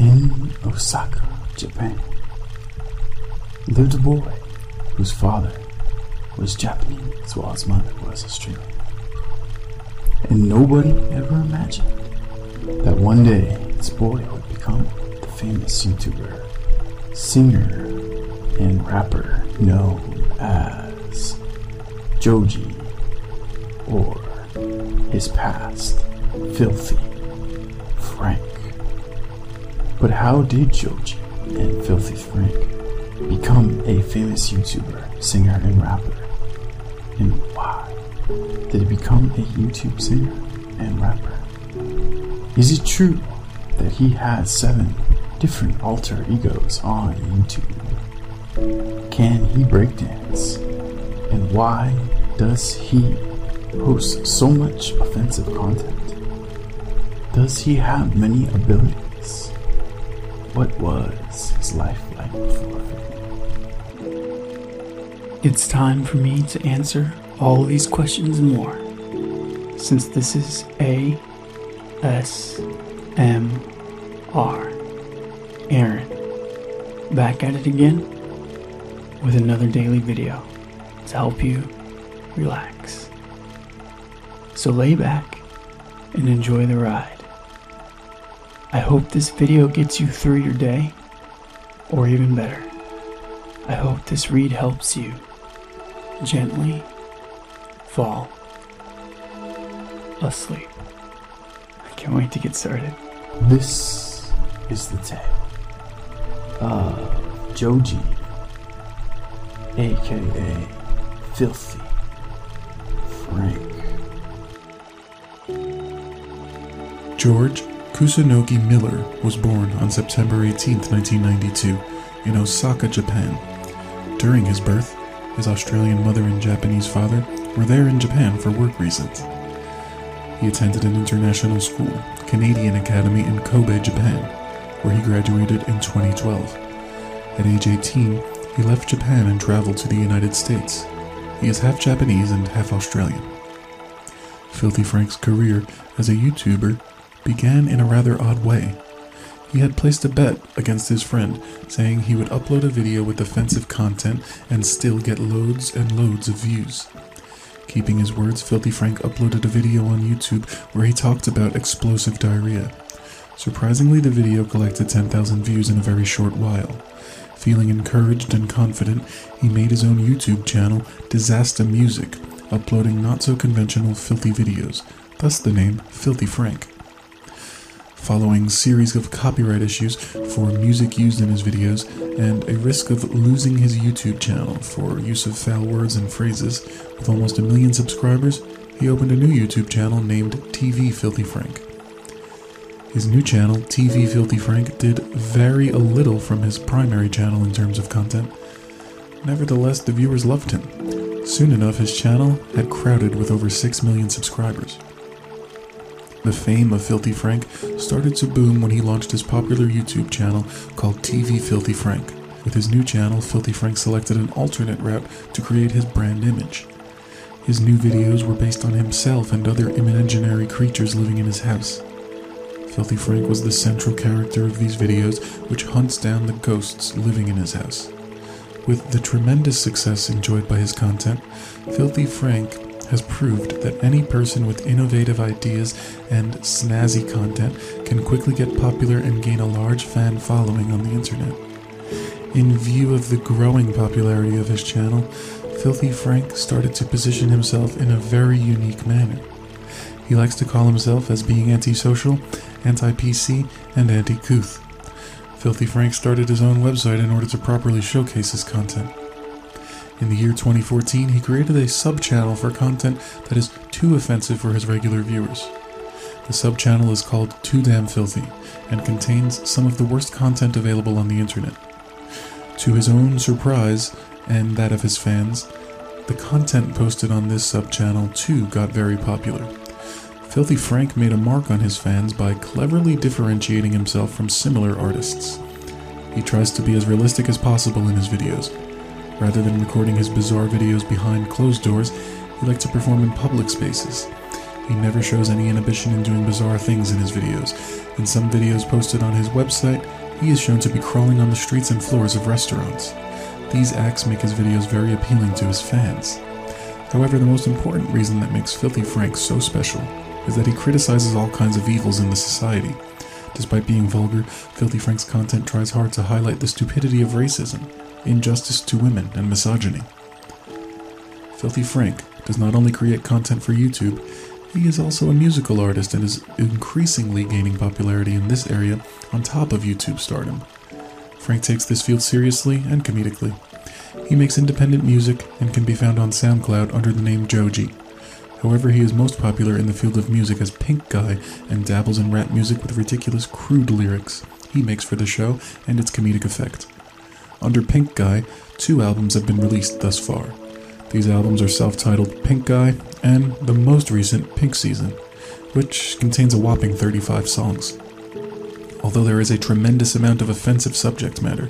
In Osaka, Japan, lived a boy whose father was Japanese while his mother was Australian. And nobody ever imagined that one day this boy would become the famous YouTuber, singer, and rapper known as Joji, or his past, Filthy Frank. But how did Joji and Filthy Frank become a famous YouTuber, singer, and rapper? And why did he become a YouTube singer and rapper? Is it true that he has seven different alter egos on YouTube? Can he breakdance? And why does he post so much offensive content? Does he have many abilities? What was his life like before? It's time for me to answer all these questions and more. Since this is A S M R. Aaron, back at it again with another daily video to help you relax. So lay back and enjoy the ride. I hope this video gets you through your day, or even better, I hope this read helps you gently fall asleep. I can't wait to get started. This is the tale of Joji, aka Filthy Frank. George Kusunoki Miller was born on September 18, 1992, in Osaka, Japan. During his birth, his Australian mother and Japanese father were there in Japan for work reasons. He attended an international school, Canadian Academy in Kobe, Japan, where he graduated in 2012. At age 18, he left Japan and traveled to the United States. He is half Japanese and half Australian. Filthy Frank's career as a YouTuber began in a rather odd way. He had placed a bet against his friend, saying he would upload a video with offensive content and still get loads and loads of views. Keeping his words, Filthy Frank uploaded a video on YouTube where he talked about explosive diarrhea. Surprisingly, the video collected 10,000 views in a very short while. Feeling encouraged and confident, he made his own YouTube channel, DizastaMusic, uploading not so conventional filthy videos, thus the name Filthy Frank. Following series of copyright issues for music used in his videos and a risk of losing his YouTube channel for use of foul words and phrases, with almost a million subscribers, he opened a new YouTube channel named TV Filthy Frank. His new channel, TV Filthy Frank, did vary a little from his primary channel in terms of content. Nevertheless, the viewers loved him. Soon enough, his channel had crowded with over 6 million subscribers. The fame of Filthy Frank started to boom when he launched his popular YouTube channel called TV Filthy Frank. With his new channel, Filthy Frank selected an alternate route to create his brand image. His new videos were based on himself and other imaginary creatures living in his house. Filthy Frank was the central character of these videos, which hunts down the ghosts living in his house. With the tremendous success enjoyed by his content, Filthy Frank has proved that any person with innovative ideas and snazzy content can quickly get popular and gain a large fan following on the internet. In view of the growing popularity of his channel, Filthy Frank started to position himself in a very unique manner. He likes to call himself as being antisocial, anti PC, and anti couth. Filthy Frank started his own website in order to properly showcase his content. In the year 2014, he created a sub channel for content that is too offensive for his regular viewers. The sub channel is called Too Damn Filthy and contains some of the worst content available on the internet. To his own surprise, and that of his fans, the content posted on this sub channel too got very popular. Filthy Frank made a mark on his fans by cleverly differentiating himself from similar artists. He tries to be as realistic as possible in his videos, Rather than recording his bizarre videos behind closed doors, he likes to perform in public spaces. He never shows any inhibition in doing bizarre things in his videos. In some videos posted on his website, he is shown to be crawling on the streets and floors of restaurants. These acts make his videos very appealing to his fans. However, the most important reason that makes Filthy Frank so special is that he criticizes all kinds of evils in the society. Despite being vulgar, Filthy Frank's content tries hard to highlight the stupidity of racism, injustice to women, and misogyny. Filthy Frank does not only create content for YouTube, he is also a musical artist and is increasingly gaining popularity in this area on top of YouTube stardom. Frank takes this field seriously and comedically. He makes independent music and can be found on SoundCloud under the name Joji. However, he is most popular in the field of music as Pink Guy and dabbles in rap music with ridiculous, crude lyrics he makes for the show and its comedic effect. Under Pink Guy, two albums have been released thus far. These albums are self titled Pink Guy and the most recent Pink Season, which contains a whopping 35 songs. Although there is a tremendous amount of offensive subject matter,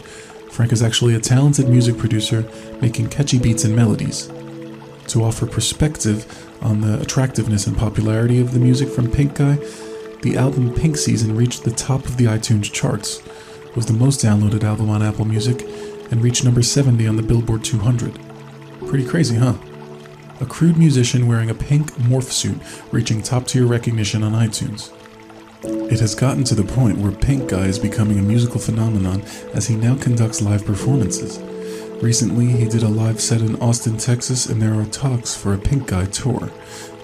Frank is actually a talented music producer making catchy beats and melodies. To offer perspective on the attractiveness and popularity of the music from Pink Guy, the album Pink Season reached the top of the iTunes charts, was the most downloaded album on Apple Music, and reached number 70 on the Billboard 200. Pretty crazy, huh? A crude musician wearing a pink morph suit reaching top tier recognition on iTunes. It has gotten to the point where Pink Guy is becoming a musical phenomenon as he now conducts live performances. Recently, he did a live set in Austin, Texas, and there are talks for a Pink Guy tour,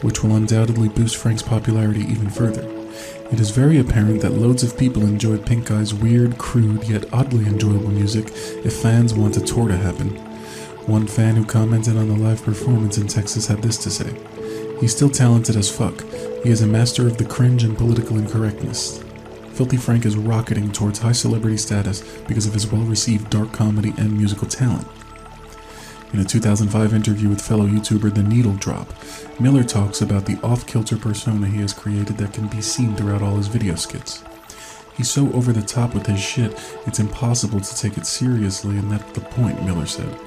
which will undoubtedly boost Frank's popularity even further. It is very apparent that loads of people enjoyed Pink Guy's weird, crude, yet oddly enjoyable music if fans want a tour to happen. One fan who commented on the live performance in Texas had this to say He's still talented as fuck. He is a master of the cringe and political incorrectness. Filthy Frank is rocketing towards high celebrity status because of his well received dark comedy and musical talent. In a 2005 interview with fellow YouTuber The Needle Drop, Miller talks about the off kilter persona he has created that can be seen throughout all his video skits. He's so over the top with his shit, it's impossible to take it seriously, and that's the point, Miller said.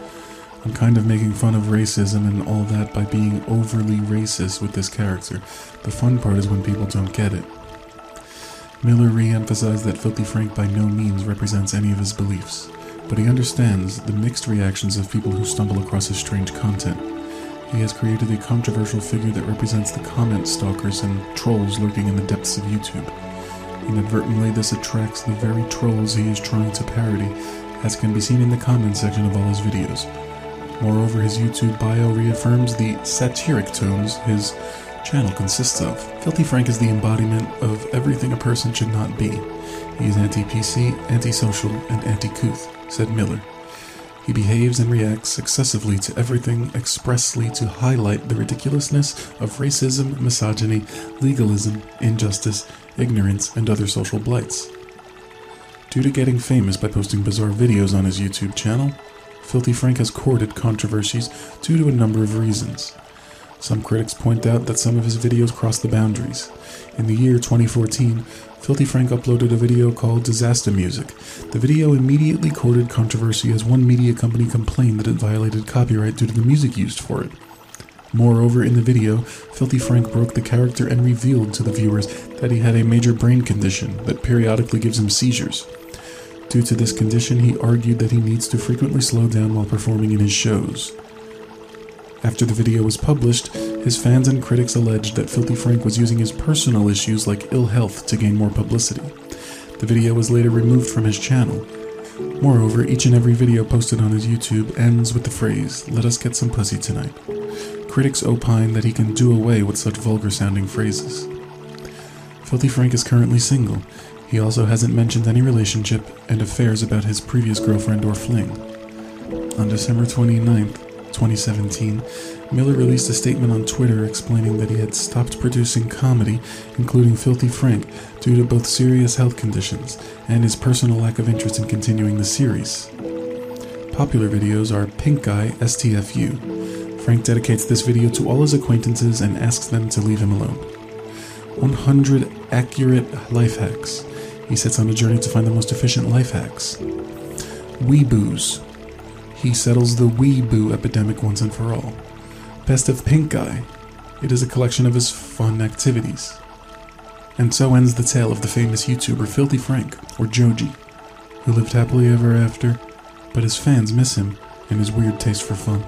I'm kind of making fun of racism and all that by being overly racist with this character. The fun part is when people don't get it. Miller re emphasized that Filthy Frank by no means represents any of his beliefs, but he understands the mixed reactions of people who stumble across his strange content. He has created a controversial figure that represents the comment stalkers and trolls lurking in the depths of YouTube. Inadvertently, this attracts the very trolls he is trying to parody, as can be seen in the comment section of all his videos. Moreover, his YouTube bio reaffirms the satiric tones his channel consists of. Filthy Frank is the embodiment of everything a person should not be. He is anti PC, antisocial, and anti couth, said Miller. He behaves and reacts excessively to everything expressly to highlight the ridiculousness of racism, misogyny, legalism, injustice, ignorance, and other social blights. Due to getting famous by posting bizarre videos on his YouTube channel, Filthy Frank has courted controversies due to a number of reasons. Some critics point out that some of his videos cross the boundaries. In the year 2014, Filthy Frank uploaded a video called Disaster Music. The video immediately courted controversy as one media company complained that it violated copyright due to the music used for it. Moreover, in the video, Filthy Frank broke the character and revealed to the viewers that he had a major brain condition that periodically gives him seizures. Due to this condition, he argued that he needs to frequently slow down while performing in his shows. After the video was published, his fans and critics alleged that Filthy Frank was using his personal issues like ill health to gain more publicity. The video was later removed from his channel. Moreover, each and every video posted on his YouTube ends with the phrase, Let us get some pussy tonight. Critics opine that he can do away with such vulgar sounding phrases. Filthy Frank is currently single. He also hasn't mentioned any relationship and affairs about his previous girlfriend or fling. On December 29th, 2017, Miller released a statement on Twitter explaining that he had stopped producing comedy, including Filthy Frank, due to both serious health conditions and his personal lack of interest in continuing the series. Popular videos are Pink Guy STFU. Frank dedicates this video to all his acquaintances and asks them to leave him alone. 100 accurate life hacks. He sets on a journey to find the most efficient life hacks. Weeboos. He settles the weeboo epidemic once and for all. Best of Pink Guy. It is a collection of his fun activities. And so ends the tale of the famous YouTuber Filthy Frank, or Joji, who lived happily ever after, but his fans miss him and his weird taste for fun.